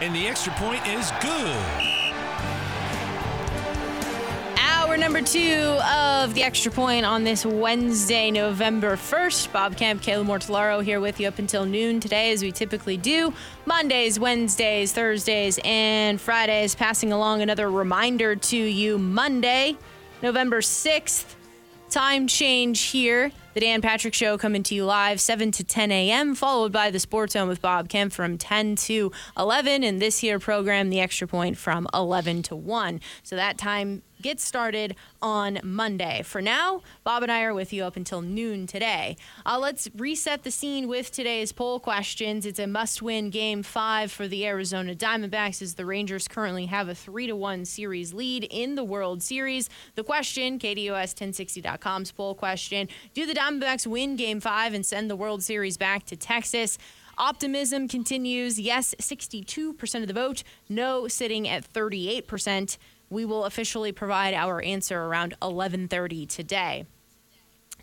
And the extra point is good. Hour number two of the extra point on this Wednesday, November 1st. Bob Kemp, Kayla Mortellaro here with you up until noon today, as we typically do. Mondays, Wednesdays, Thursdays, and Fridays. Passing along another reminder to you Monday, November 6th. Time change here. The Dan Patrick Show coming to you live 7 to 10 a.m., followed by the Sports Zone with Bob Kemp from 10 to 11. And this here program, The Extra Point, from 11 to 1. So that time get started on Monday. For now, Bob and I are with you up until noon today. Uh, let's reset the scene with today's poll questions. It's a must win game five for the Arizona Diamondbacks as the Rangers currently have a 3 to 1 series lead in the World Series. The question, KDUS1060.com's poll question Do the Diamondbacks win game five and send the World Series back to Texas? Optimism continues. Yes, 62% of the vote. No, sitting at 38% we will officially provide our answer around 11:30 today.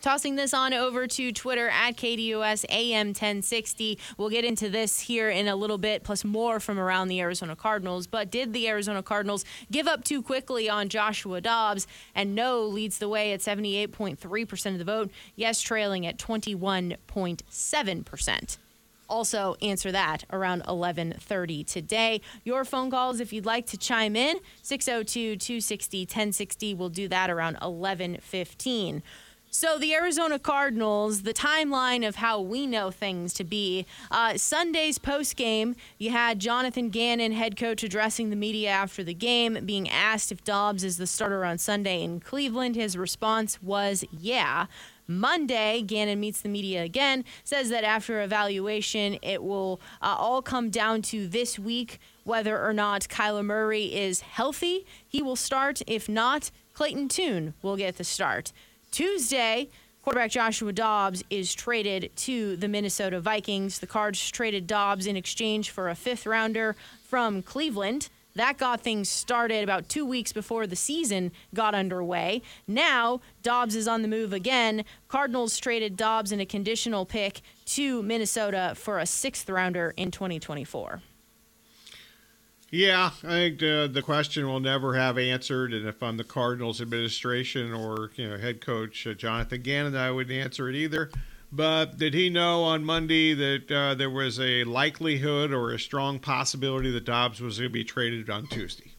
Tossing this on over to Twitter at KDUS AM 1060. We'll get into this here in a little bit, plus more from around the Arizona Cardinals. But did the Arizona Cardinals give up too quickly on Joshua Dobbs? And no leads the way at 78.3% of the vote. Yes, trailing at 21.7% also answer that around 11:30 today. Your phone calls if you'd like to chime in 602-260-1060. We'll do that around 11:15. So the Arizona Cardinals, the timeline of how we know things to be. Uh, Sunday's post game, you had Jonathan Gannon, head coach, addressing the media after the game, being asked if Dobbs is the starter on Sunday in Cleveland. His response was, "Yeah." Monday, Gannon meets the media again, says that after evaluation, it will uh, all come down to this week whether or not Kyler Murray is healthy. He will start. If not, Clayton Tune will get the start. Tuesday, quarterback Joshua Dobbs is traded to the Minnesota Vikings. The Cards traded Dobbs in exchange for a fifth rounder from Cleveland. That got things started about two weeks before the season got underway. Now, Dobbs is on the move again. Cardinals traded Dobbs in a conditional pick to Minnesota for a sixth rounder in 2024. Yeah, I think uh, the question will never have answered. And if I'm the Cardinals administration or you know head coach uh, Jonathan Gannon, I wouldn't answer it either. But did he know on Monday that uh, there was a likelihood or a strong possibility that Dobbs was going to be traded on Tuesday?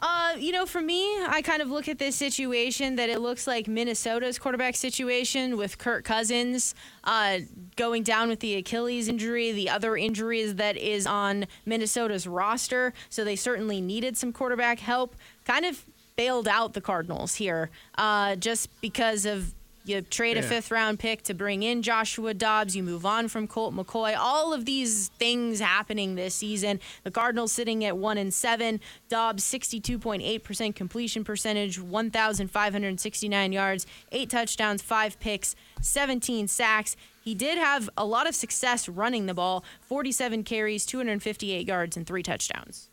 Uh, you know, for me, I kind of look at this situation that it looks like Minnesota's quarterback situation with Kirk Cousins uh, going down with the Achilles injury, the other injuries that is on Minnesota's roster. So they certainly needed some quarterback help. Kind of bailed out the Cardinals here uh, just because of you trade a fifth round pick to bring in Joshua Dobbs. You move on from Colt McCoy. All of these things happening this season. The Cardinals sitting at one and seven. Dobbs 62.8% completion percentage, 1,569 yards, eight touchdowns, five picks, 17 sacks. He did have a lot of success running the ball 47 carries, 258 yards, and three touchdowns.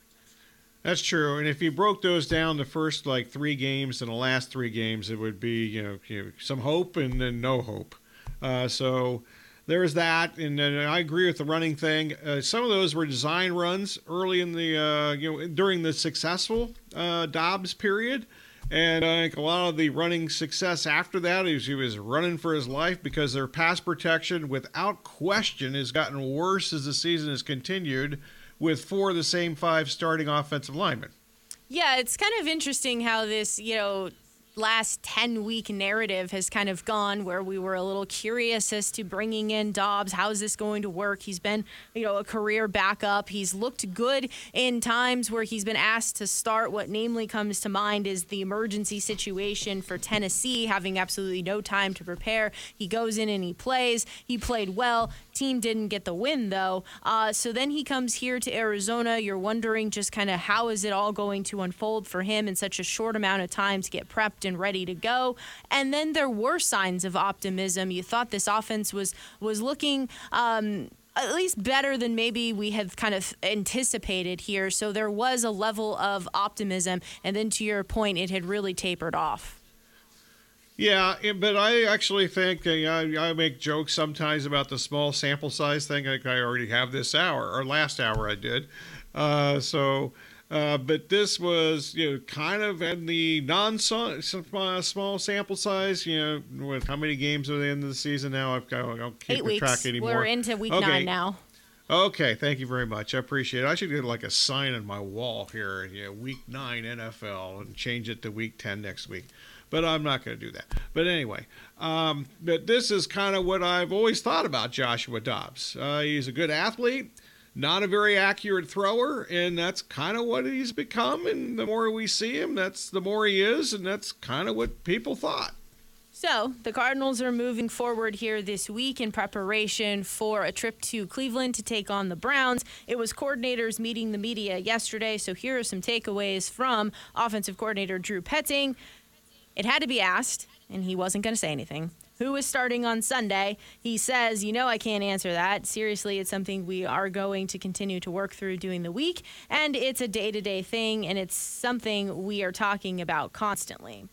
That's true. And if you broke those down, the first like three games and the last three games, it would be you know, you know some hope and then no hope. Uh, so there's that. And I agree with the running thing. Uh, some of those were design runs early in the uh, you know during the successful uh, Dobbs period. And I think a lot of the running success after that is he was running for his life because their pass protection, without question, has gotten worse as the season has continued with four of the same five starting offensive linemen. Yeah, it's kind of interesting how this, you know, last 10 week narrative has kind of gone where we were a little curious as to bringing in Dobbs. How is this going to work? He's been, you know, a career backup. He's looked good in times where he's been asked to start. What namely comes to mind is the emergency situation for Tennessee, having absolutely no time to prepare. He goes in and he plays. He played well. Team didn't get the win though. Uh, so then he comes here to Arizona. You're wondering just kind of how is it all going to unfold for him in such a short amount of time to get prepped and ready to go. And then there were signs of optimism. You thought this offense was was looking. Um, at least better than maybe we have kind of anticipated here. So there was a level of optimism. And then to your point, it had really tapered off. Yeah, but I actually think uh, I, I make jokes sometimes about the small sample size thing. Like I already have this hour, or last hour I did. Uh, so uh, but this was, you know, kind of in the non small sample size. You know, with how many games are the end of the season now? I've got, I don't keep Eight weeks. track anymore. We're into week okay. nine now. Okay, thank you very much. I appreciate it. I should get like a sign on my wall here, you know, week nine NFL, and change it to week ten next week. But I'm not going to do that. But anyway, um, but this is kind of what I've always thought about Joshua Dobbs. Uh, he's a good athlete not a very accurate thrower, and that's kind of what he's become. And the more we see him, that's the more he is, and that's kind of what people thought. So, the Cardinals are moving forward here this week in preparation for a trip to Cleveland to take on the Browns. It was coordinators meeting the media yesterday, so here are some takeaways from offensive coordinator Drew Petzing. It had to be asked, and he wasn't going to say anything who is starting on Sunday. He says, You know, I can't answer that. Seriously, it's something we are going to continue to work through during the week, and it's a day to day thing, and it's something we are talking about constantly.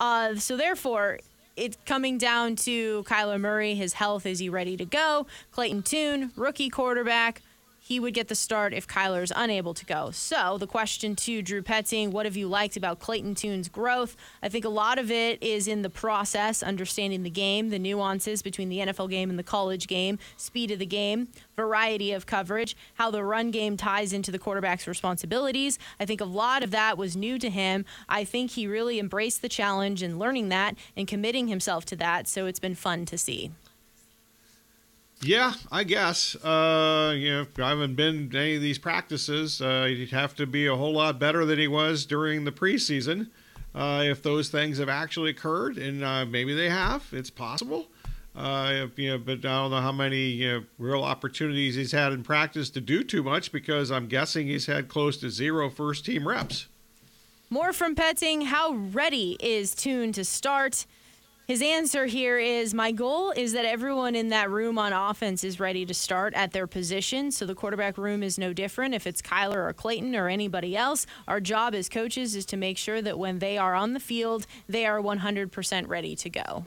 Uh, so, therefore, it's coming down to Kyler Murray, his health. Is he ready to go? Clayton Tune, rookie quarterback, he would get the start if Kyler is unable to go. So the question to Drew Petzing what have you liked about Clayton Tune's growth? I think a lot of it is in the process, understanding the game, the nuances between the NFL game and the college game, speed of the game, variety of coverage, how the run game ties into the quarterback's responsibilities. I think a lot of that was new to him. I think he really embraced the challenge and learning that and committing himself to that. So it's been fun to see. Yeah, I guess. Uh, you know, I haven't been to any of these practices. Uh, he'd have to be a whole lot better than he was during the preseason. Uh, if those things have actually occurred, and uh, maybe they have, it's possible. Uh, you know, but I don't know how many you know, real opportunities he's had in practice to do too much because I'm guessing he's had close to zero first team reps. More from Petzing. How ready is Tune to start? His answer here is My goal is that everyone in that room on offense is ready to start at their position. So the quarterback room is no different. If it's Kyler or Clayton or anybody else, our job as coaches is to make sure that when they are on the field, they are 100% ready to go.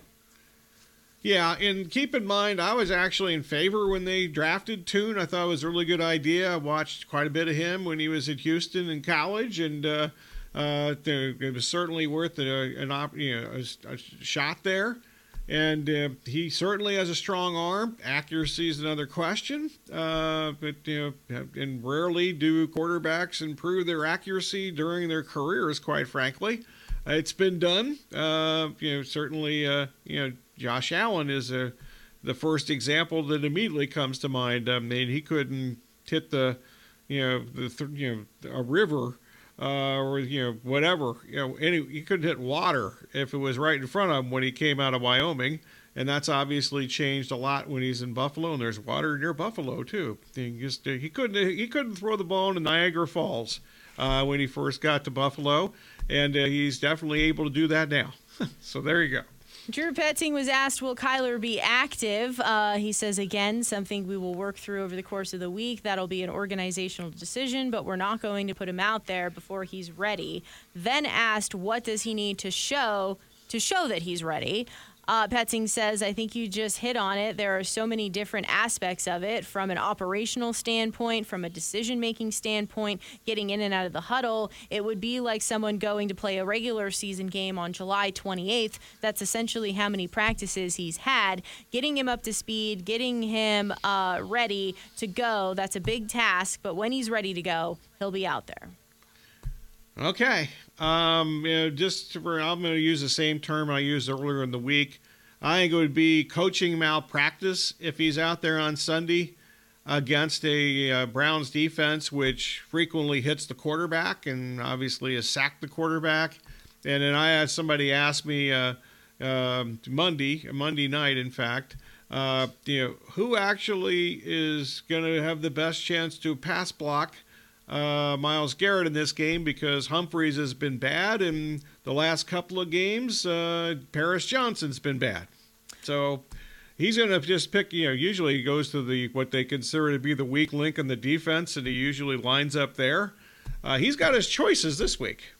Yeah, and keep in mind, I was actually in favor when they drafted Tune. I thought it was a really good idea. I watched quite a bit of him when he was at Houston in college, and uh, uh, it was certainly worth a, an op, you know, a, a shot there. And uh, he certainly has a strong arm. Accuracy is another question. Uh, but you know, and rarely do quarterbacks improve their accuracy during their careers. Quite frankly, it's been done. Uh, you know, certainly, uh, you know, Josh Allen is a, the first example that immediately comes to mind. I mean, he couldn't hit the, you know, the you know a river uh, or you know whatever. You know, any he couldn't hit water if it was right in front of him when he came out of Wyoming, and that's obviously changed a lot when he's in Buffalo. And there's water near Buffalo too. He just he couldn't he couldn't throw the ball in Niagara Falls uh, when he first got to Buffalo, and uh, he's definitely able to do that now. so there you go. Drew Petzing was asked, Will Kyler be active? Uh, he says, again, something we will work through over the course of the week. That'll be an organizational decision, but we're not going to put him out there before he's ready. Then asked, What does he need to show to show that he's ready? Uh, Petzing says, I think you just hit on it. There are so many different aspects of it from an operational standpoint, from a decision making standpoint, getting in and out of the huddle. It would be like someone going to play a regular season game on July 28th. That's essentially how many practices he's had. Getting him up to speed, getting him uh, ready to go, that's a big task. But when he's ready to go, he'll be out there. Okay. Um, you know, just for, I'm going to use the same term I used earlier in the week. I think it would be coaching malpractice if he's out there on Sunday against a uh, Browns defense which frequently hits the quarterback and obviously has sacked the quarterback. And then I had somebody ask me uh, uh, Monday, Monday night, in fact, uh, you know, who actually is going to have the best chance to pass block uh, Myles Garrett in this game because Humphries has been bad, and the last couple of games, uh, Paris Johnson's been bad. So he's going to just pick. You know, usually he goes to the what they consider to be the weak link in the defense, and he usually lines up there. Uh, he's got his choices this week.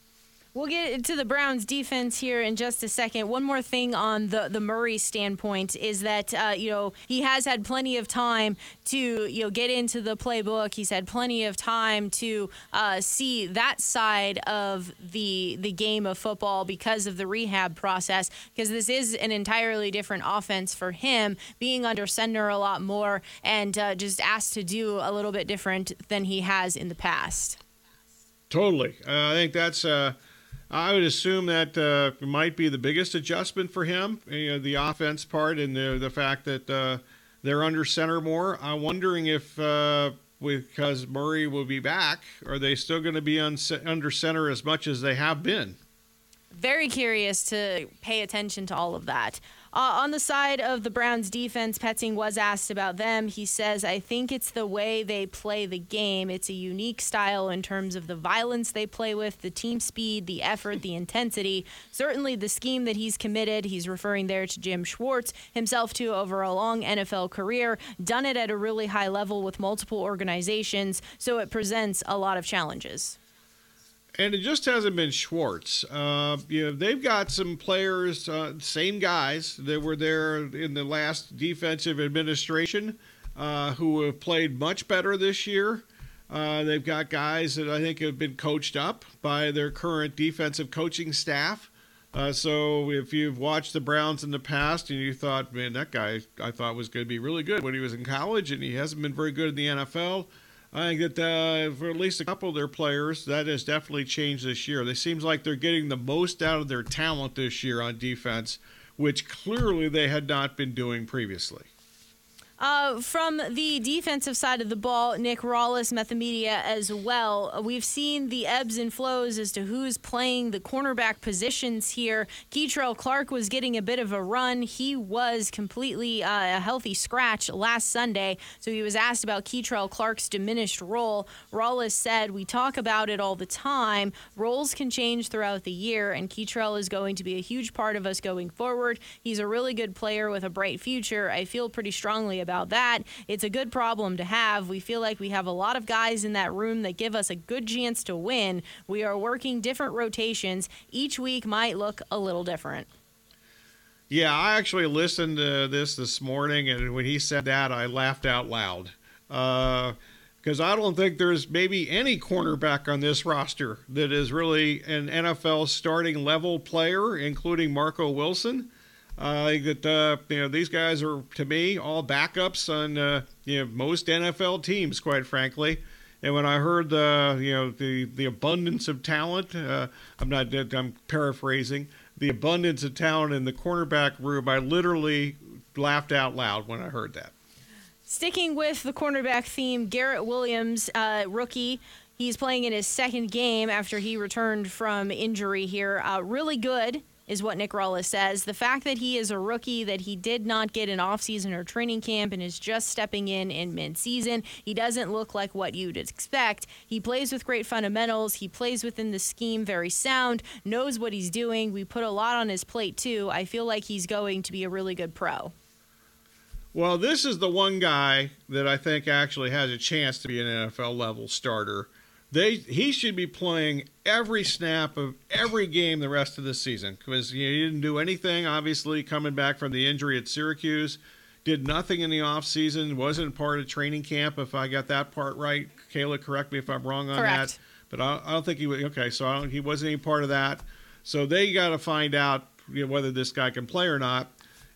We'll get to the Browns defense here in just a second. One more thing on the, the Murray standpoint is that, uh, you know, he has had plenty of time to, you know, get into the playbook. He's had plenty of time to uh, see that side of the, the game of football because of the rehab process, because this is an entirely different offense for him, being under center a lot more and uh, just asked to do a little bit different than he has in the past. Totally. Uh, I think that's uh, I would assume that uh, might be the biggest adjustment for him, you know, the offense part and the the fact that uh, they're under center more. I'm wondering if uh, because Murray will be back, are they still going to be un- under center as much as they have been? Very curious to pay attention to all of that. Uh, on the side of the Browns defense, Petzing was asked about them. He says, I think it's the way they play the game. It's a unique style in terms of the violence they play with, the team speed, the effort, the intensity. Certainly the scheme that he's committed, he's referring there to Jim Schwartz, himself too, over a long NFL career, done it at a really high level with multiple organizations, so it presents a lot of challenges and it just hasn't been Schwartz. Uh, you know, they've got some players, uh, same guys that were there in the last defensive administration, uh, who have played much better this year. Uh, they've got guys that I think have been coached up by their current defensive coaching staff. Uh, so if you've watched the Browns in the past and you thought, man, that guy I thought was going to be really good when he was in college, and he hasn't been very good in the NFL I think that uh, for at least a couple of their players, that has definitely changed this year. It seems like they're getting the most out of their talent this year on defense, which clearly they had not been doing previously. Uh, from the defensive side of the ball, Nick Rallis, Media as well. We've seen the ebbs and flows as to who's playing the cornerback positions here. Kei'Trel Clark was getting a bit of a run. He was completely uh, a healthy scratch last Sunday, so he was asked about Kei'Trel Clark's diminished role. Rallis said, "We talk about it all the time. Roles can change throughout the year, and Kei'Trel is going to be a huge part of us going forward. He's a really good player with a bright future. I feel pretty strongly about." About that. It's a good problem to have. We feel like we have a lot of guys in that room that give us a good chance to win. We are working different rotations. Each week might look a little different. Yeah, I actually listened to this this morning, and when he said that, I laughed out loud. Because uh, I don't think there's maybe any cornerback on this roster that is really an NFL starting level player, including Marco Wilson. I think that uh, you know these guys are to me all backups on uh, you know most NFL teams, quite frankly. And when I heard the you know the the abundance of talent, uh, I'm not I'm paraphrasing the abundance of talent in the cornerback room, I literally laughed out loud when I heard that. Sticking with the cornerback theme, Garrett Williams, uh, rookie. He's playing in his second game after he returned from injury here. Uh, really good is what Nick Rallis says. The fact that he is a rookie, that he did not get an offseason or training camp and is just stepping in in midseason, he doesn't look like what you'd expect. He plays with great fundamentals. He plays within the scheme very sound, knows what he's doing. We put a lot on his plate, too. I feel like he's going to be a really good pro. Well, this is the one guy that I think actually has a chance to be an NFL level starter they he should be playing every snap of every game the rest of the season because you know, he didn't do anything. Obviously, coming back from the injury at Syracuse, did nothing in the off season. Wasn't part of training camp. If I got that part right, Kayla, correct me if I'm wrong on correct. that. But I, I, don't think he was okay. So he wasn't any part of that. So they got to find out you know, whether this guy can play or not.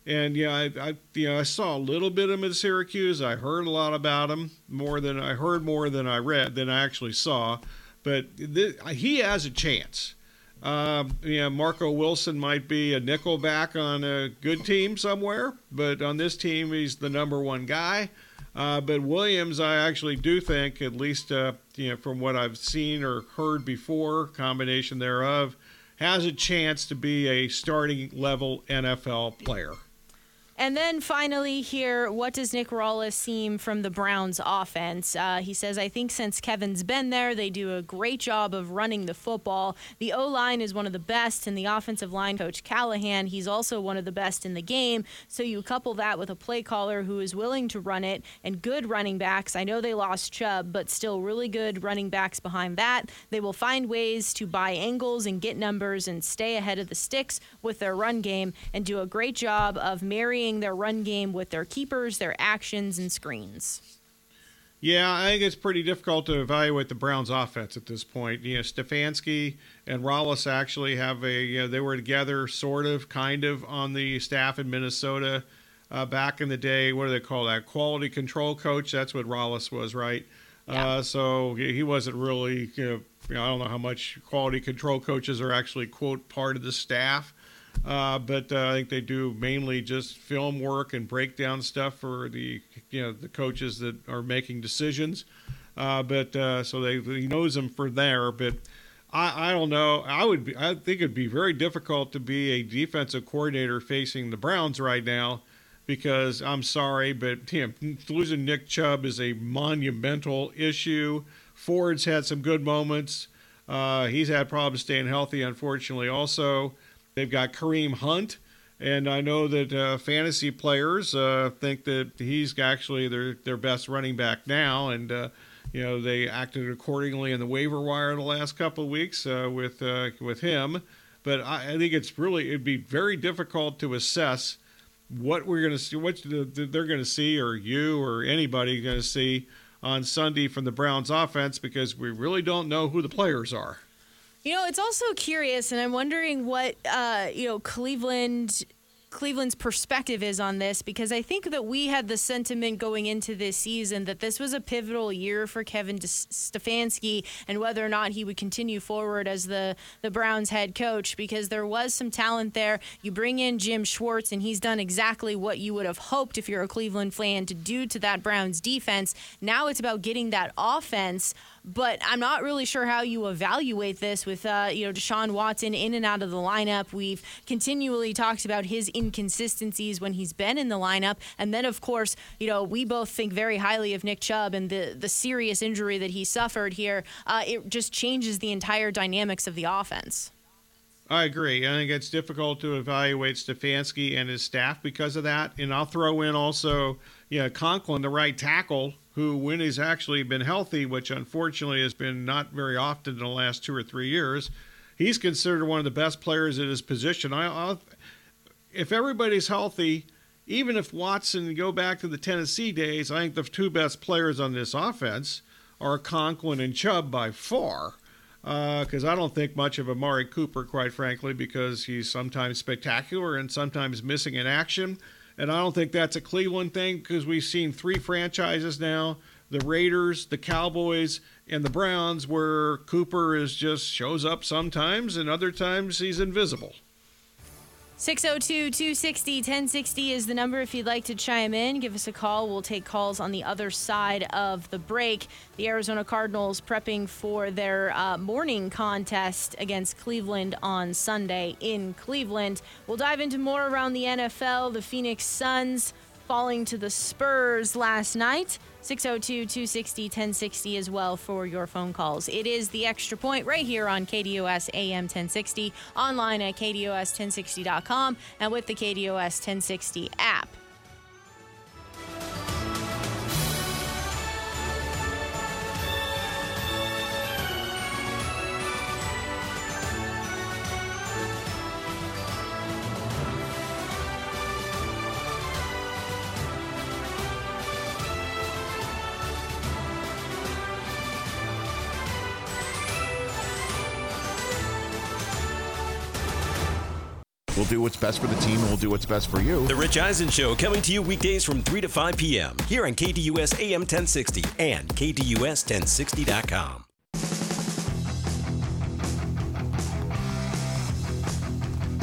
And yeah, I, I, you know I saw a little bit of him at Syracuse. I heard a lot about him more than I heard more than I read than I actually saw. but th- he has a chance. Know, Marco Wilson might be a nickel back on a good team somewhere, but on this team, he's the number one guy. Uh, but Williams, I actually do think, at least uh, you know from what I've seen or heard before, combination thereof, has a chance to be a starting level NFL player. And then finally, here, what does Nick Rallis seem from the Browns offense? Uh, he says, I think since Kevin's been there, they do a great job of running the football. The O line is one of the best, and the offensive line coach Callahan, he's also one of the best in the game. So you couple that with a play caller who is willing to run it and good running backs. I know they lost Chubb, but still really good running backs behind that. They will find ways to buy angles and get numbers and stay ahead of the sticks with their run game and do a great job of marrying their run game with their keepers, their actions, and screens. Yeah, I think it's pretty difficult to evaluate the Browns' offense at this point. You know, Stefanski and Rallis actually have a, you know, they were together sort of, kind of on the staff in Minnesota uh, back in the day. What do they call that? Quality control coach. That's what Rallis was, right? Yeah. Uh, so he wasn't really, you know, you know, I don't know how much quality control coaches are actually, quote, part of the staff. Uh, but uh, I think they do mainly just film work and breakdown stuff for the you know the coaches that are making decisions. Uh, but uh, so they he knows them for there. But I, I don't know. I would be, I think it'd be very difficult to be a defensive coordinator facing the Browns right now because I'm sorry, but losing Nick Chubb is a monumental issue. Ford's had some good moments. Uh, he's had problems staying healthy, unfortunately, also. They've got Kareem Hunt, and I know that uh, fantasy players uh, think that he's actually their their best running back now, and uh, you know they acted accordingly in the waiver wire the last couple of weeks uh, with uh, with him. But I, I, think it's really it'd be very difficult to assess what we're going to see, what they're going to see, or you or anybody going to see on Sunday from the Browns offense because we really don't know who the players are. You know, it's also curious, and I'm wondering what uh, you know Cleveland Cleveland's perspective is on this because I think that we had the sentiment going into this season that this was a pivotal year for Kevin Stefanski and whether or not he would continue forward as the, the Browns head coach because there was some talent there. You bring in Jim Schwartz, and he's done exactly what you would have hoped if you're a Cleveland fan to do to that Browns defense. Now it's about getting that offense but I'm not really sure how you evaluate this with uh, you know Deshaun Watson in and out of the lineup. We've continually talked about his inconsistencies when he's been in the lineup, and then of course you know we both think very highly of Nick Chubb and the the serious injury that he suffered here. Uh, it just changes the entire dynamics of the offense. I agree. I think it's difficult to evaluate Stefanski and his staff because of that. And I'll throw in also, yeah, Conklin, the right tackle, who, when he's actually been healthy, which unfortunately has been not very often in the last two or three years, he's considered one of the best players at his position. I, I'll, if everybody's healthy, even if Watson go back to the Tennessee days, I think the two best players on this offense are Conklin and Chubb by far. Because uh, I don't think much of Amari Cooper, quite frankly, because he's sometimes spectacular and sometimes missing in action. And I don't think that's a Cleveland thing because we've seen three franchises now the Raiders, the Cowboys, and the Browns where Cooper is just shows up sometimes and other times he's invisible. 602 260 1060 is the number if you'd like to chime in. Give us a call. We'll take calls on the other side of the break. The Arizona Cardinals prepping for their uh, morning contest against Cleveland on Sunday in Cleveland. We'll dive into more around the NFL. The Phoenix Suns falling to the Spurs last night. 602 260 1060 as well for your phone calls. It is the extra point right here on KDUS AM 1060, online at KDUS1060.com, and with the KDUS 1060 app. We'll do what's best for the team and we'll do what's best for you. The Rich Eisen Show coming to you weekdays from 3 to 5 p.m. here on KDUS AM 1060 and KDUS1060.com.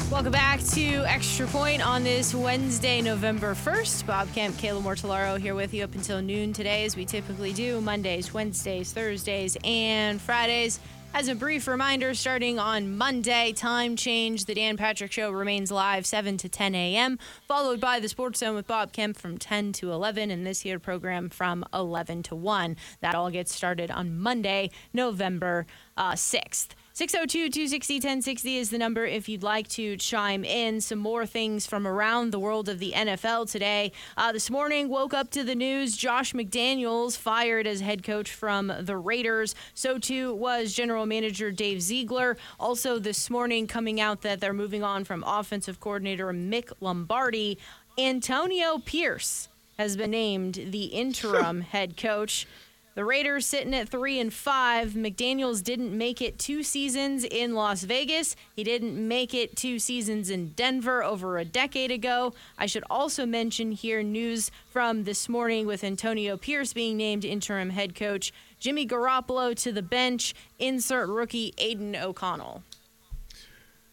Welcome back to Extra Point on this Wednesday, November 1st. Bob Kemp, Kayla Mortellaro here with you up until noon today, as we typically do Mondays, Wednesdays, Thursdays, and Fridays. As a brief reminder, starting on Monday, time change. The Dan Patrick Show remains live 7 to 10 a.m., followed by the Sports Zone with Bob Kemp from 10 to 11, and this here program from 11 to 1. That all gets started on Monday, November uh, 6th. 602 260 1060 is the number if you'd like to chime in. Some more things from around the world of the NFL today. Uh, this morning, woke up to the news Josh McDaniels fired as head coach from the Raiders. So too was general manager Dave Ziegler. Also, this morning, coming out that they're moving on from offensive coordinator Mick Lombardi. Antonio Pierce has been named the interim head coach. The Raiders sitting at three and five. McDaniels didn't make it two seasons in Las Vegas. He didn't make it two seasons in Denver over a decade ago. I should also mention here news from this morning with Antonio Pierce being named interim head coach. Jimmy Garoppolo to the bench. Insert rookie Aidan O'Connell.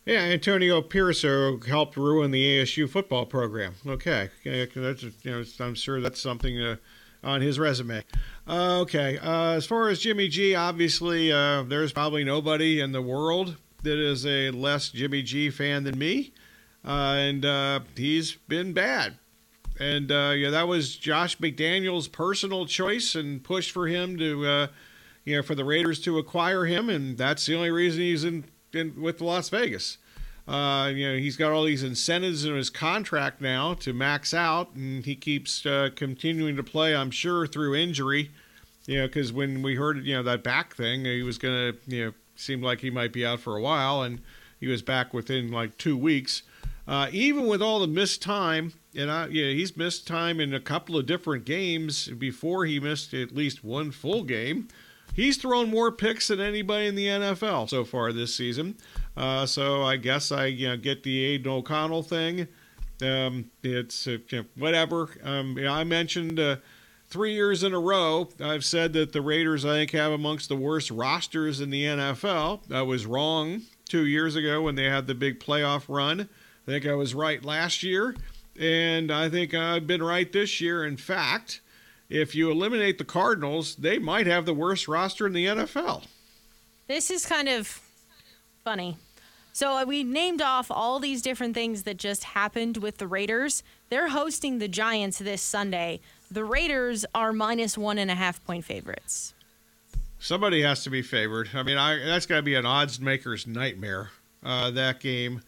Yeah, Antonio Pierce helped ruin the ASU football program. Okay, you know, I'm sure that's something. Uh, on his resume. Uh, okay, uh, as far as Jimmy G, obviously uh, there's probably nobody in the world that is a less Jimmy G fan than me, uh, and uh, he's been bad. And uh, yeah, that was Josh McDaniel's personal choice and push for him to, you know, for the Raiders to acquire him, and that's the only reason he's in, in with Las Vegas. Uh, you know, he's got all these incentives in his contract now to max out, and he keeps uh, continuing to play. I'm sure through injury. You know, because when we heard you know that back thing, he was gonna you know seemed like he might be out for a while, and he was back within like two weeks. Uh, even with all the missed time, and I, yeah, he's missed time in a couple of different games before he missed at least one full game. He's thrown more picks than anybody in the NFL so far this season. Uh, so I guess I you know, get the Aidan O'Connell thing. Um, it's uh, whatever. Um, you know, I mentioned uh, three years in a row. I've said that the Raiders I think have amongst the worst rosters in the NFL. I was wrong two years ago when they had the big playoff run. I think I was right last year, and I think I've been right this year. In fact, if you eliminate the Cardinals, they might have the worst roster in the NFL. This is kind of funny so uh, we named off all these different things that just happened with the Raiders. They're hosting the Giants this Sunday. The Raiders are minus one and a half point favorites. Somebody has to be favored. I mean, I, that's got to be an odds maker's nightmare. Uh, that game.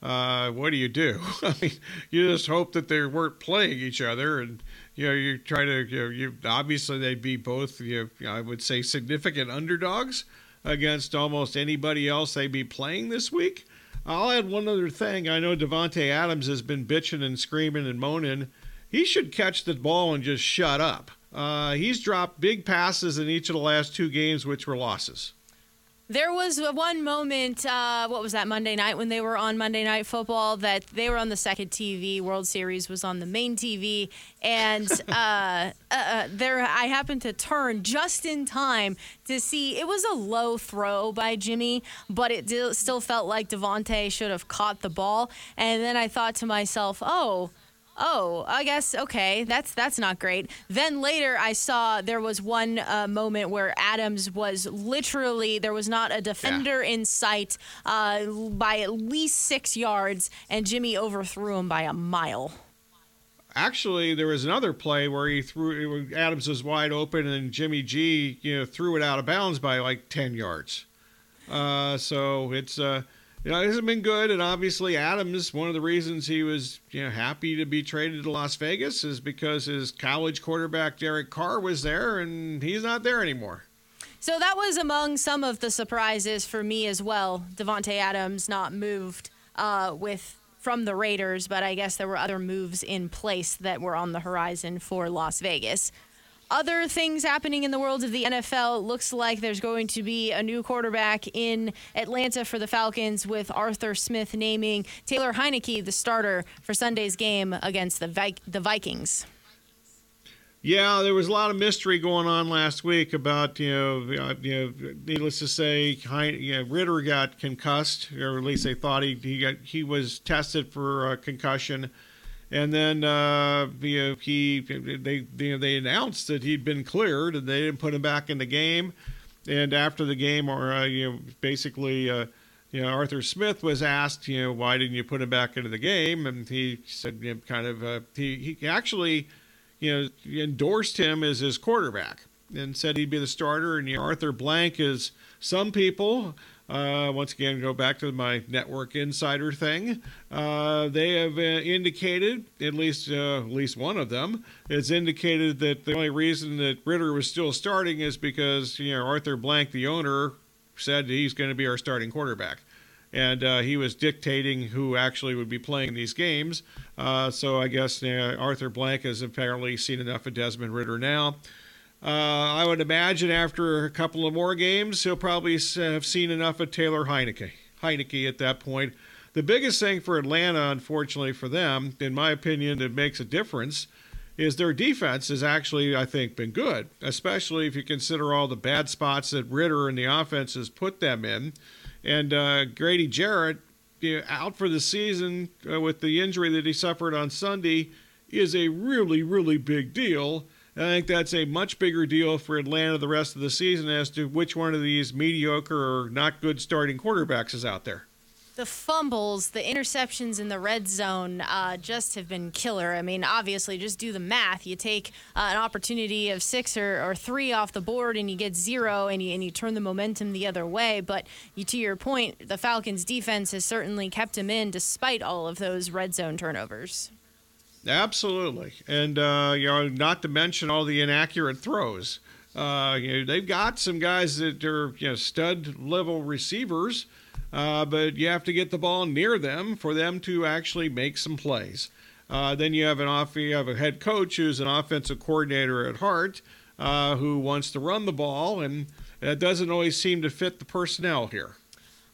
Uh, what do you do? I mean, you just hope that they weren't playing each other, and you know, you try to. You, know, you obviously they'd be both. You know, I would say significant underdogs against almost anybody else they'd be playing this week. I'll add one other thing. I know Davante Adams has been bitching and screaming and moaning. He should catch the ball and just shut up. Uh, he's dropped big passes in each of the last two games, which were losses. There was one moment, uh, what was that, Monday night when they were on Monday Night Football, that they were on the second TV. World Series was on the main TV. And uh, uh, uh, there, I happened to turn just in time to see it was a low throw by Jimmy, but it still felt like Davante should have caught the ball. And then I thought to myself, oh, oh, I guess okay, that's that's not great. Then later, I saw there was one uh, moment where Adams was literally there was not a defender yeah. in sight uh, by at least six yards, and Jimmy overthrew him by a mile. Actually, there was another play where he threw Adams was wide open, and Jimmy G, you know, threw it out of bounds by like ten yards. Uh, so it's uh, you know, it hasn't been good. And obviously, Adams, one of the reasons he was you know happy to be traded to Las Vegas is because his college quarterback Derek Carr was there, and he's not there anymore. So that was among some of the surprises for me as well. Davante Adams not moved uh, with from the Raiders, but I guess there were other moves in place that were on the horizon for Las Vegas. Other things happening in the world of the NFL looks like there's going to be a new quarterback in Atlanta for the Falcons with Arthur Smith naming Taylor Heinicke the starter for Sunday's game against the, the Vikings. Yeah, there was a lot of mystery going on last week about you know, uh, you know needless to say, you know, Ridder got concussed, or at least they thought he he got he was tested for uh, concussion, and then uh, you know, he they you know, they announced that he'd been cleared, and they didn't put him back in the game, and after the game, or uh, you know, basically. Uh, you know, Arthur Smith was asked, you know, why didn't you put him back into the game? And he said, you know, kind of, uh, he, he actually you know, endorsed him as his quarterback and said he'd be the starter. And you know, Arthur Blank is some people. Uh, once again, go back to my network insider thing. Uh, they have uh, indicated, at least uh, at least one of them, has indicated that the only reason that Ridder was still starting is because you know Arthur Blank, the owner, said he's going to be our starting quarterback and uh, he was dictating who actually would be playing these games. Uh, so I guess Arthur Blank has apparently seen enough of Desmond Ridder now. Uh, I would imagine after a couple of more games, he'll probably have seen enough of Taylor Heinicke. Heinicke at that point. The biggest thing for Atlanta, unfortunately for them, in my opinion, that makes a difference is their defense has actually, I think, been good, especially if you consider all the bad spots that Ridder and the offense has put them in. And uh, Grady Jarrett, you know, out for the season uh, with the injury that he suffered on Sunday, is a really, really big deal. I think that's a much bigger deal for Atlanta the rest of the season as to which one of these mediocre or not good starting quarterbacks is out there the fumbles, the interceptions in the red zone uh, just have been killer. I mean, obviously, just do the math. You take uh, an opportunity of six or, or three off the board and you get zero and you, and you turn the momentum the other way. But you, to your point, the Falcons' defense has certainly kept him in despite all of those red zone turnovers. Absolutely. And, uh, you know, not to mention all the inaccurate throws. Uh, you know, they've got some guys that are, you know, stud level receivers uh, but you have to get the ball near them for them to actually make some plays. Uh, then you have an off, you have a head coach who's an offensive coordinator at heart, uh, who wants to run the ball, and it doesn't always seem to fit the personnel here.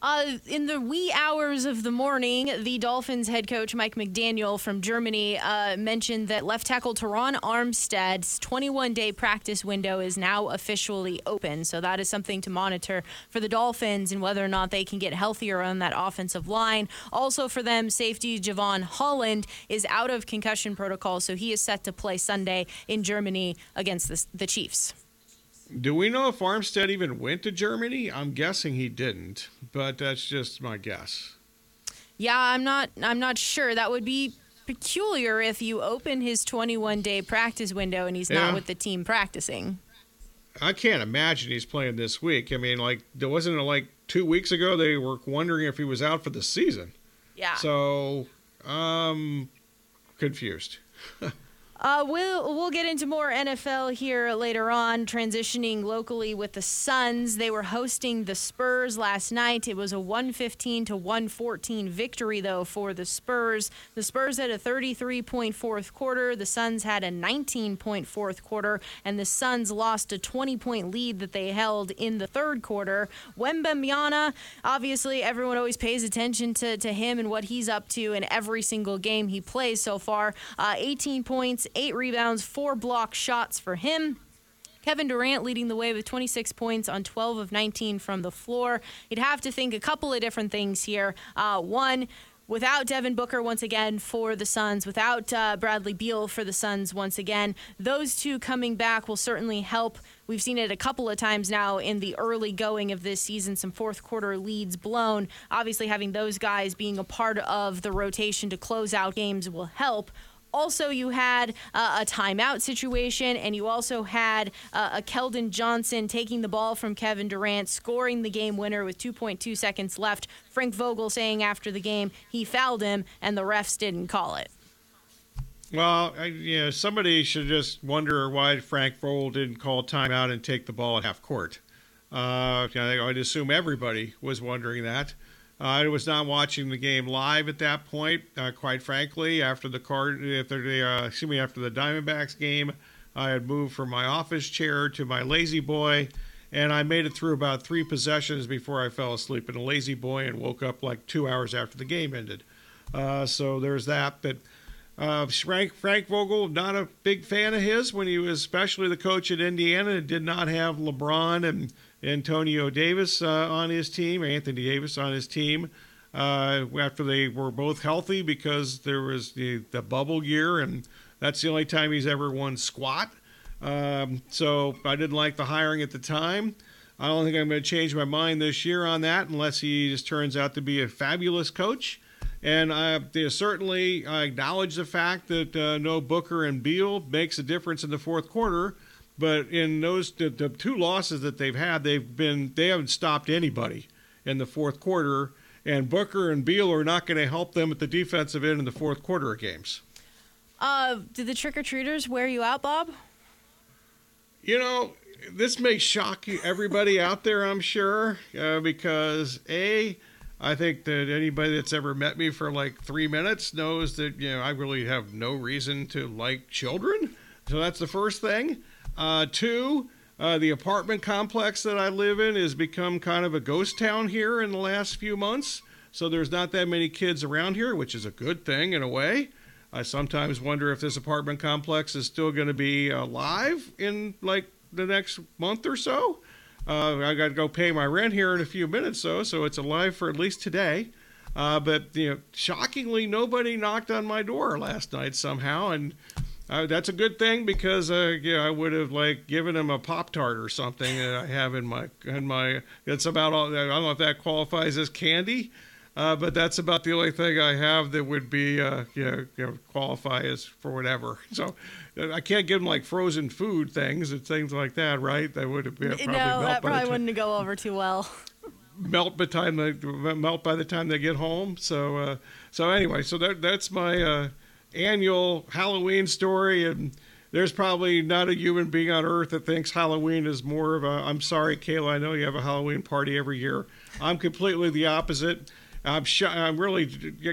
Uh, in the wee hours of the morning, the Dolphins head coach Mike McDaniel from Germany uh, mentioned that left tackle Terron Armstead's 21 day practice window is now officially open. So that is something to monitor for the Dolphins and whether or not they can get healthier on that offensive line. Also, for them, safety Jevon Holland is out of concussion protocol, so he is set to play Sunday in Germany against the, the Chiefs. Do we know if Armstead even went to Germany? I'm guessing he didn't, but that's just my guess. Yeah, I'm not I'm not sure. That would be peculiar if you open his 21 day practice window and he's yeah. not with the team practicing. I can't imagine he's playing this week. I mean, like, there wasn't it like two weeks ago they were wondering if he was out for the season. Yeah. So, um, confused. Uh, we'll we'll get into more NFL here later on. Transitioning locally with the Suns, they were hosting the Spurs last night. It was a 115 to 114 victory though for the Spurs. The Spurs had a 33 point fourth quarter. The Suns had a 19 point fourth quarter, and the Suns lost a 20 point lead that they held in the third quarter. Wembanyama, obviously, everyone always pays attention to to him and what he's up to in every single game he plays so far. Uh, 18 points eight rebounds, four block shots for him. Kevin Durant leading the way with 26 points on 12 of 19 from the floor. You'd have to think a couple of different things here. Uh, one, without Devin Booker once again for the Suns, without uh, Bradley Beal for the Suns once again, those two coming back will certainly help. We've seen it a couple of times now in the early going of this season, some fourth quarter leads blown. Obviously, having those guys being a part of the rotation to close out games will help also you had uh, a timeout situation, and you also had uh, a Keldon Johnson taking the ball from Kevin Durant, scoring the game winner with 2.2 seconds left. Frank Vogel saying after the game he fouled him, and the refs didn't call it. Well, I, you know, somebody should just wonder why Frank Vogel didn't call timeout and take the ball at half court. Uh, I'd assume everybody was wondering that. Uh, I was not watching the game live at that point, uh, quite frankly. After the card, after the uh, excuse me, after the Diamondbacks game, I had moved from my office chair to my lazy boy, and I made it through about three possessions before I fell asleep in a lazy boy and woke up like two hours after the game ended. Uh, so there's that. But Uh, Frank Frank Vogel, not a big fan of his when he was especially the coach at Indiana. and Did not have LeBron and Antonio Davis uh, on his team, Anthony Davis on his team. Uh, after they were both healthy because there was the, the bubble year, and that's the only time he's ever won squat. Um, so I didn't like the hiring at the time. I don't think I'm going to change my mind this year on that unless he just turns out to be a fabulous coach. And I certainly I acknowledge the fact that uh, no Booker and Beal makes a difference in the fourth quarter. But in those the, the two losses that they've had, they've been they haven't stopped anybody in the fourth quarter. And Booker and Beal are not going to help them at the defensive end in the fourth quarter of games. Uh, did the trick or treaters wear you out, Bob? You know, this may shock you, everybody out there, I'm sure, uh, because a, I think that anybody that's ever met me for like three minutes knows that you know I really have no reason to like children. So that's the first thing. Uh, two, uh, the apartment complex that I live in has become kind of a ghost town here in the last few months. So there's not that many kids around here, which is a good thing in a way. I sometimes wonder if this apartment complex is still going to be alive in like the next month or so. Uh, I got to go pay my rent here in a few minutes, though, so it's alive for at least today. Uh, but you know, shockingly, nobody knocked on my door last night somehow, and uh, that's a good thing because uh, yeah, I would have like given him a pop tart or something that I have in my in my. That's about all. I don't know if that qualifies as candy. Uh, but that's about the only thing I have that would be, uh, you, know, you know, qualify as for whatever. So I can't give them like frozen food things and things like that, right? That would have been probably no, that probably wouldn't go over too well. melt by the time they melt by the time they get home. So, uh, so anyway, so that that's my uh, annual Halloween story, and there's probably not a human being on earth that thinks Halloween is more of a. I'm sorry, Kayla. I know you have a Halloween party every year. I'm completely the opposite. I'm sh- I'm really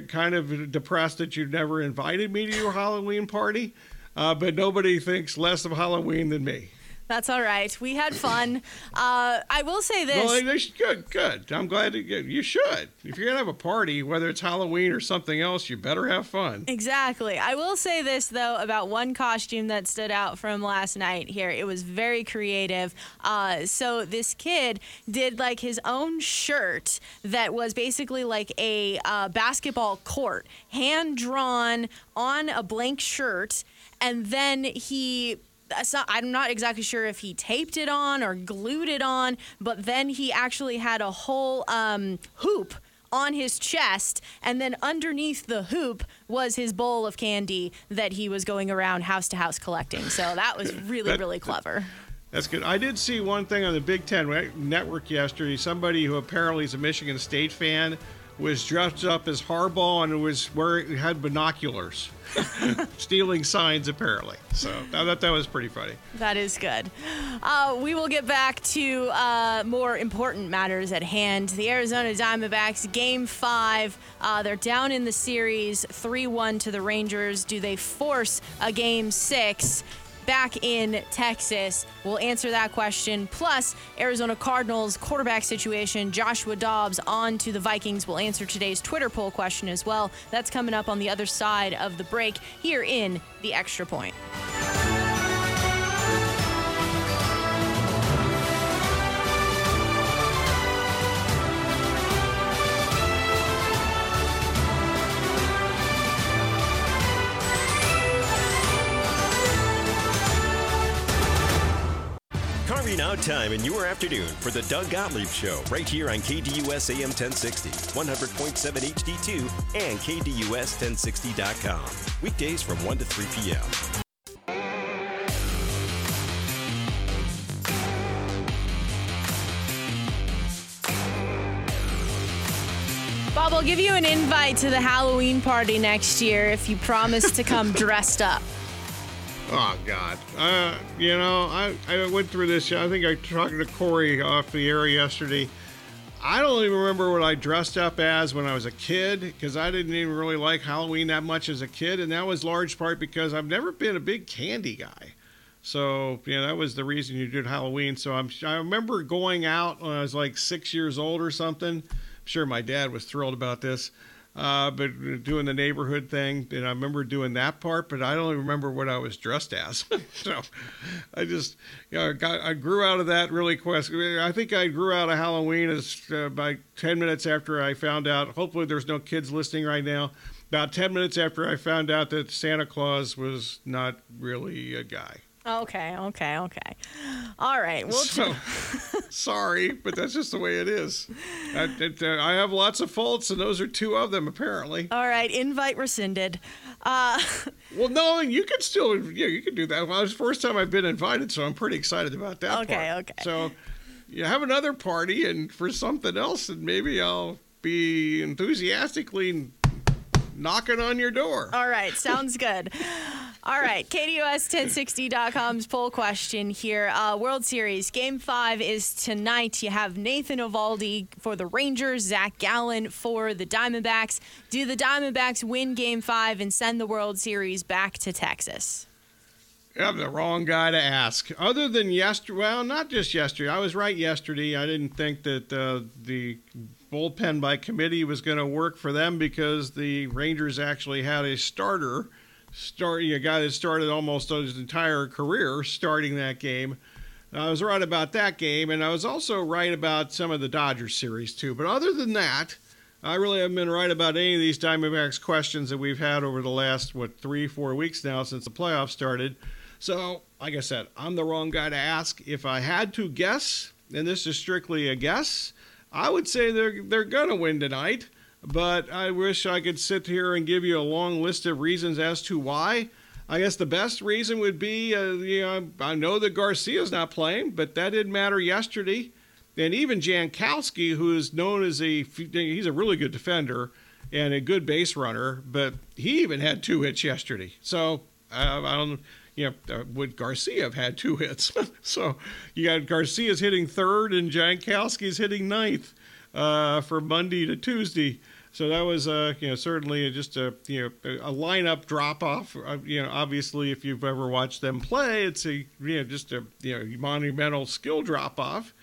kind of depressed that you never invited me to your Halloween party, uh, but nobody thinks less of Halloween than me. That's all right. We had fun. Uh, I will say this. Well, good, good. I'm glad to get. You should. If you're gonna have a party, whether it's Halloween or something else, you better have fun. Exactly. I will say this though about one costume that stood out from last night. Here, it was very creative. Uh, so this kid did like his own shirt that was basically like a uh, basketball court, hand drawn on a blank shirt, and then he I'm not exactly sure if he taped it on or glued it on, but then he actually had a whole um, hoop on his chest, and then underneath the hoop was his bowl of candy that he was going around house to house collecting. So that was really, that, really clever. That's good. I did see one thing on the Big Ten network yesterday. Somebody who apparently is a Michigan State fan was dressed up as Harbaugh and was wearing had binoculars, stealing signs apparently. So I thought that was pretty funny. That is good. Uh, we will get back to uh, more important matters at hand. The Arizona Diamondbacks, Game Five. Uh, they're down in the series, three-one to the Rangers. Do they force a Game Six? Back in Texas? We'll answer that question. Plus, Arizona Cardinals quarterback situation. Joshua Dobbs on to the Vikings. We'll answer today's Twitter poll question as well. That's coming up on the other side of the break here in the Extra Point. Out time in your afternoon for the Doug Gottlieb Show right here on KDUS AM 1060, 100.7 HD2, and KDUS1060.com. Weekdays from 1 to 3 p.m. Bob, I'll give you an invite to the Halloween party next year if you promise to come dressed up. Oh God, uh, you know, I, I went through this. I think I talked to Corey off the air yesterday. I don't even remember what I dressed up as when I was a kid because I didn't even really like Halloween that much as a kid, and that was large part because I've never been a big candy guy. So yeah, that was the reason you did Halloween. So I'm I remember going out when I was like six years old or something. I'm sure my dad was thrilled about this. Uh, but doing the neighborhood thing, and I remember doing that part, but I don't remember what I was dressed as. so I just, you know, got, I grew out of that really quick. I think I grew out of Halloween as uh, by 10 minutes after I found out. Hopefully, there's no kids listening right now. About 10 minutes after I found out that Santa Claus was not really a guy. Okay, okay, okay. All right. Well, So, sorry, but that's just the way it is. I, it, uh, I have lots of faults, and those are two of them, apparently. all right. Invite rescinded. Uh, Well, no, you can still, yeah, you can do that. Well, it's the first time I've been invited, so I'm pretty excited about that. Okay, part. okay. So, you have another party, and for something else, and maybe I'll be enthusiastically knocking on your door. all right. Sounds good. All right, KDUS1060.com's poll question here. Uh, World Series Game Five is tonight. You have Nathan Eovaldi for the Rangers, Zac Gallen for the Diamondbacks. Do the Diamondbacks win Game Five and send the World Series back to Texas? I'm the wrong guy to ask. Other than yesterday, well, not just yesterday. I was right yesterday. I didn't think that uh, the bullpen by committee was going to work for them because the Rangers actually had a starter, start a guy that started almost his entire career starting that game. I was right about that game, and I was also right about some of the Dodgers series too. But other than that, I really haven't been right about any of these Diamondbacks questions that we've had over the last what three, four weeks now since the playoffs started. So, like I said, I'm the wrong guy to ask. If I had to guess, and this is strictly a guess, I would say they're they're gonna win tonight. But I wish I could sit here and give you a long list of reasons as to why. I guess the best reason would be, uh, you know, I know that Garcia's not playing, but that didn't matter yesterday. And even Jankowski, who is known as a he's a really good defender and a good base runner, but he even had two hits yesterday. So uh, I don't, you know, uh, would Garcia have had two hits? so you got Garcia's hitting third and Jankowski's hitting ninth uh, for Monday to Tuesday. So that was, uh, you know, certainly just a, you know, a lineup drop off. Uh, you know, obviously, if you've ever watched them play, it's a, you know, just a, you know, monumental skill drop off.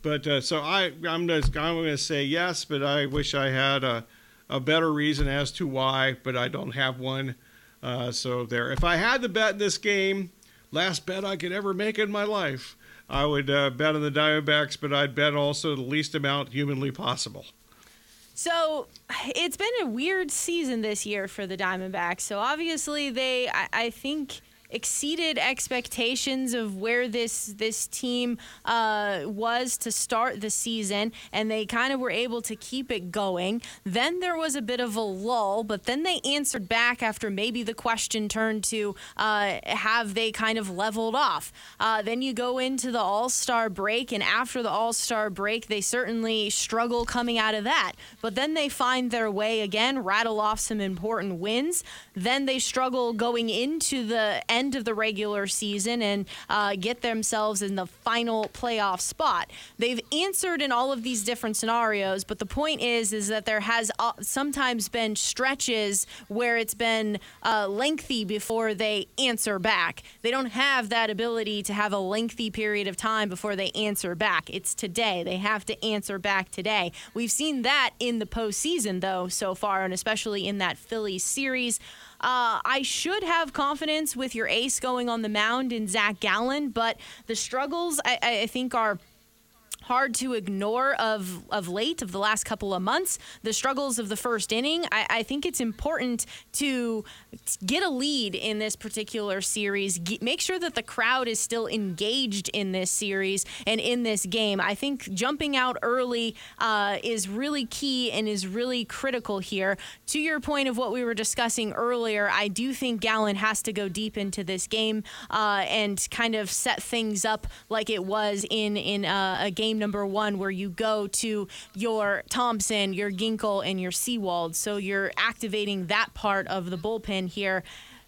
But uh, so I, I'm just, I'm going to say yes, but I wish I had a, a better reason as to why, but I don't have one. Uh, so there, if I had to bet in this game, last bet I could ever make in my life, I would uh, bet on the Diamondbacks, but I'd bet also the least amount humanly possible. So it's been a weird season this year for the Diamondbacks. So obviously they, I, I think, exceeded expectations of where this this team uh, was to start the season, and they kind of were able to keep it going. Then there was a bit of a lull, but then they answered back after maybe the question turned to uh, have they kind of leveled off. Uh, then you go into the All Star break, and after the All Star break, they certainly struggle coming out of that. But then they find their way again, rattle off some important wins. Then they struggle going into the end of the regular season and uh, get themselves in the final playoff spot. They've answered in all of these different scenarios, but the point is, is that there has uh, sometimes been stretches where it's been uh, lengthy before they answer back. They don't have that ability to have a lengthy period of time before they answer back. It's today. They have to answer back today. We've seen that in the postseason, though, so far, and especially in that Phillies series. Uh, I should have confidence with your ace going on the mound in Zac Gallen, but the struggles I, I think are hard to ignore of of late of the last couple of months the struggles of the first inning. I, I think it's important to get a lead in this particular series. Get, make sure that the crowd is still engaged in this series and in this game. I think jumping out early uh, is really key and is really critical here. To your point of what we were discussing earlier I do think Gallen has to go deep into this game uh, and kind of set things up like it was in in uh, a game number one where you go to your Thompson, your Ginkel, and your Sewald. So you're activating that part of the bullpen here.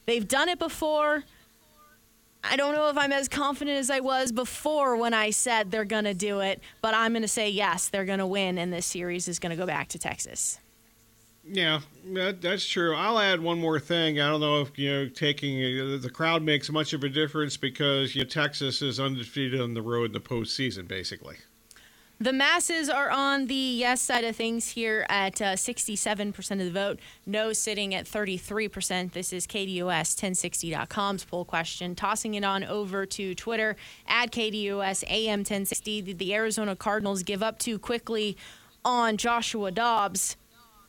They've done it before. I don't know if I'm as confident as I was before when I said they're going to do it, but I'm going to say yes, they're going to win, and this series is going to go back to Texas. Yeah, that, that's true. I'll add one more thing. I don't know if you know taking uh, the crowd makes much of a difference because you know, Texas is undefeated on the road in the postseason, basically. The masses are on the yes side of things here at uh, 67% of the vote. No sitting at 33%. This is KDUS1060.com's poll question. Tossing it on over to Twitter at KDUS AM 1060. Did the Arizona Cardinals give up too quickly on Joshua Dobbs?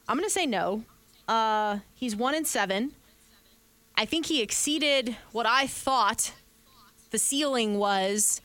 I'm going to say no. Uh, he's one and seven. I think he exceeded what I thought the ceiling was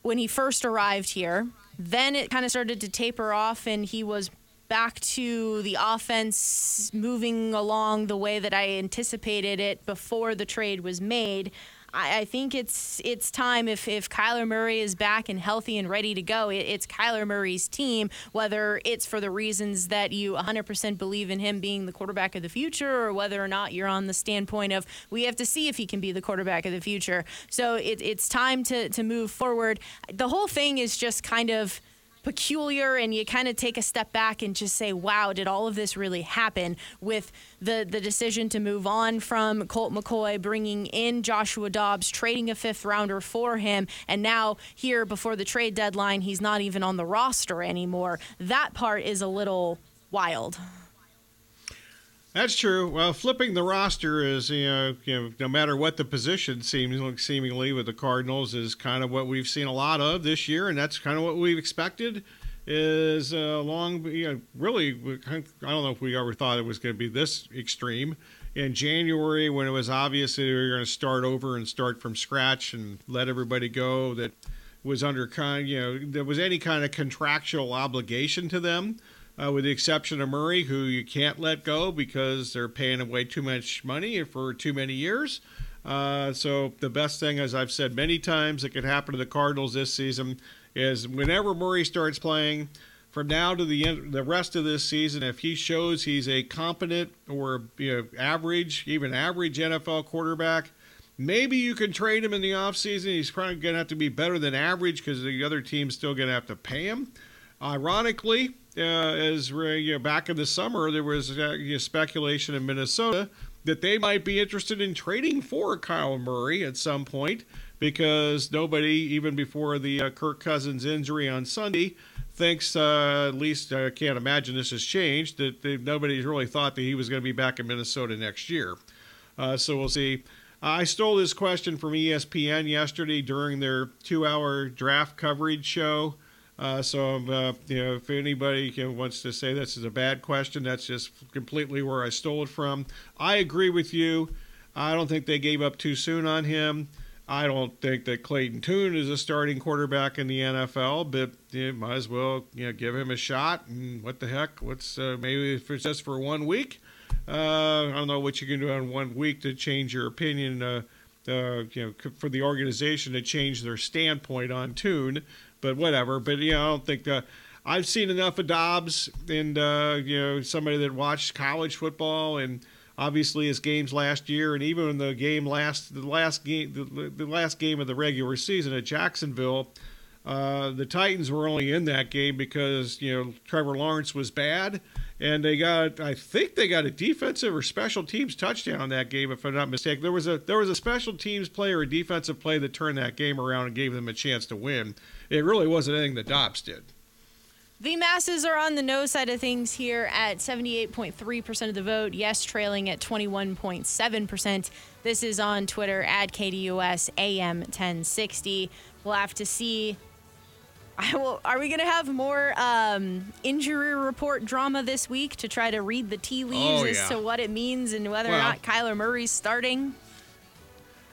when he first arrived here. Then it kind of started to taper off, and he was back to the offense moving along the way that I anticipated it before the trade was made. I, I think it's it's time if if Kyler Murray is back and healthy and ready to go, it, it's Kyler Murray's team. Whether it's for the reasons that you 100% believe in him being the quarterback of the future, or whether or not you're on the standpoint of we have to see if he can be the quarterback of the future. So it, it's time to to move forward. The whole thing is just kind of peculiar and you kind of take a step back and just say, wow, did all of this really happen with the, the decision to move on from Colt McCoy, bringing in Joshua Dobbs, trading a fifth rounder for him, and now here before the trade deadline, he's not even on the roster anymore. That part is a little wild. That's true. Well, flipping the roster is, you know, you know, no matter what the position seems seemingly with the Cardinals is kind of what we've seen a lot of this year, and that's kind of what we've expected. Is uh, long, you know, really, I don't know if we ever thought it was going to be this extreme. In January, when it was obvious that we were going to start over and start from scratch and let everybody go, that was under kind, you know, there was any kind of contractual obligation to them uh, with the exception of Murray, who you can't let go because they're paying away too much money for too many years. Uh, so the best thing, as I've said many times, that could happen to the Cardinals this season is whenever Murray starts playing, from now to the end, the rest of this season, if he shows he's a competent or you know, average, even average NFL quarterback, maybe you can trade him in the offseason. He's probably going to have to be better than average because the other team's still going to have to pay him. Ironically, uh, as you know, back in the summer, there was uh, speculation in Minnesota that they might be interested in trading for Kyle Murray at some point because nobody, even before the uh, Kirk Cousins injury on Sunday, thinks, uh, at least I can't imagine this has changed, that they, nobody's really thought that he was going to be back in Minnesota next year. Uh, so we'll see. I stole this question from ESPN yesterday during their two hour draft coverage show. Uh, so, uh, you know, if anybody know, wants to say this is a bad question, that's just completely where I stole it from. I agree with you. I don't think they gave up too soon on him. I don't think that Clayton Tune is a starting quarterback in the NFL, but you might as well you know give him a shot. And what the heck? What's uh, maybe if it's just for one week? Uh, I don't know what you can do in one week to change your opinion. Uh, uh, you know, for the organization to change their standpoint on Tune but whatever. But you know, I don't think uh, I've seen enough of Dobbs and uh, you know somebody that watched college football and obviously his games last year and even the game last the last game the, the last game of the regular season at Jacksonville. Uh, the Titans were only in that game because you know Trevor Lawrence was bad, and they got I think they got a defensive or special teams touchdown in that game if I'm not mistaken. There was a there was a special teams play or a defensive play that turned that game around and gave them a chance to win it really wasn't anything that Dobbs did. The masses are on the no side of things here at 78.3% of the vote. Yes, trailing at 21.7%. This is on Twitter at KDUS AM 1060. We'll have to see. Will, are we going to have more um, injury report drama this week to try to read the tea leaves oh, yeah. as to what it means and whether well, or not Kyler Murray's starting?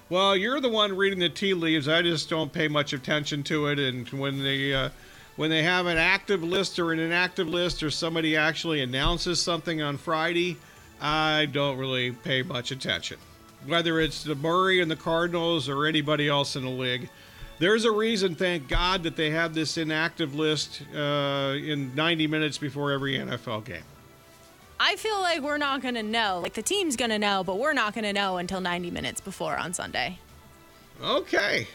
Well, you're the one reading the tea leaves. I just don't pay much attention to it. And when they uh, when they have an active list or an inactive list, or somebody actually announces something on Friday, I don't really pay much attention. Whether it's the Murray and the Cardinals or anybody else in the league, there's a reason. Thank God that they have this inactive list uh, in 90 minutes before every NFL game. I feel like we're not going to know. Like the team's going to know, but we're not going to know until 90 minutes before on Sunday. Okay.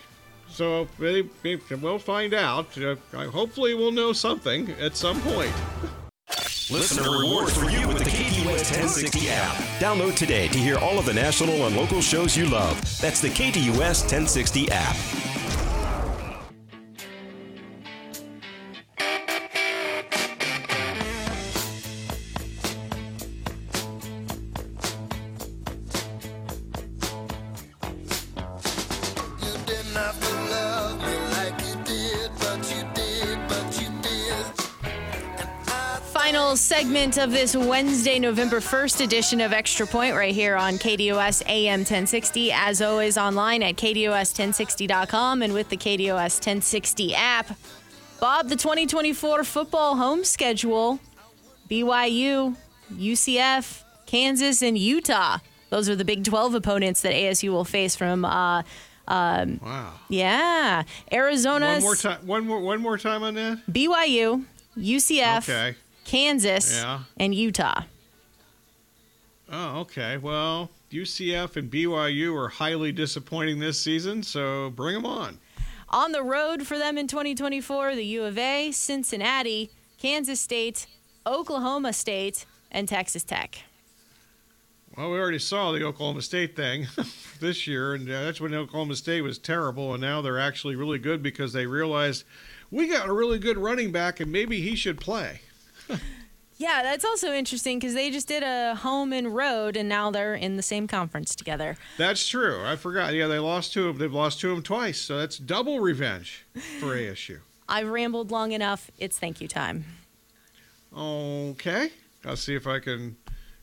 So we'll find out. Uh, hopefully, we'll know something at some point. Listener rewards for you with the KDUS 1060 app. Download today to hear all of the national and local shows you love. That's the KDUS 1060 app. Segment of this Wednesday, November 1st edition of Extra Point right here on KDUS AM 1060. As always, online at KDUS1060.com and with the KDUS 1060 app. Bob, the 2024 football home schedule BYU, UCF, Kansas, and Utah. Those are the Big 12 opponents that ASU will face from. Uh, um, Wow. yeah, Arizona, One more time. One more. One more time on that. BYU, UCF, Okay. Kansas, Yeah. and Utah. Oh, okay. Well, UCF and BYU are highly disappointing this season, so bring them on. On the road for them in 2024, the U of A, Cincinnati, Kansas State, Oklahoma State, and Texas Tech. Well, we already saw the Oklahoma State thing this year, and uh, that's when Oklahoma State was terrible, and now they're actually really good because they realized we got a really good running back, and maybe he should play. Yeah, that's also interesting because they just did a home and road, and now they're in the same conference together. That's true. I forgot. Yeah, they lost to them. They've lost to them twice, so that's double revenge for ASU. I've rambled long enough. It's thank you time. Okay, I'll see if I can,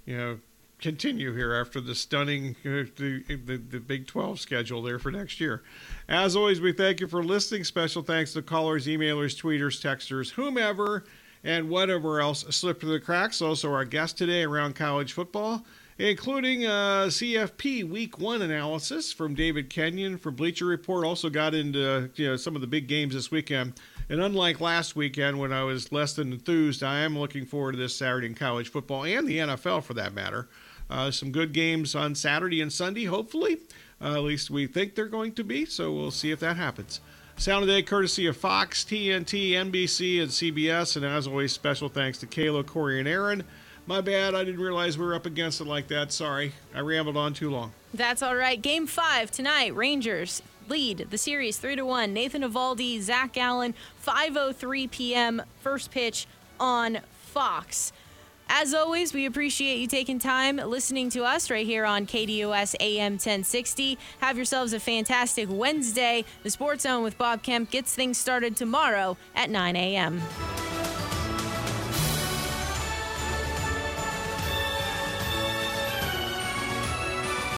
you know, continue here after the stunning uh, the, the the Big 12 schedule there for next year. As always, we thank you for listening. Special thanks to callers, emailers, tweeters, texters, whomever, and whatever else slipped through the cracks. Also, our guest today around college football. Including uh, CFP Week One analysis from David Kenyon from Bleacher Report. Also got into you know some of the big games this weekend. And unlike last weekend when I was less than enthused, I am looking forward to this Saturday in college football and the NFL for that matter. Uh, some good games on Saturday and Sunday, hopefully. Uh, at least we think they're going to be, so we'll see if that happens. Sound of the day courtesy of Fox, TNT, NBC, and CBS. And as always, special thanks to Kayla, Corey, and Aaron. My bad, I didn't realize we were up against it like that. Sorry, I rambled on too long. That's all right. Game five tonight. Rangers lead the series three to one. Nathan Eovaldi, Zac Gallen, 5:03 p.m. First pitch on Fox. As always, we appreciate you taking time listening to us right here on KDUS AM 1060. Have yourselves a fantastic Wednesday. The Sports Zone with Bob Kemp gets things started tomorrow at 9 a.m.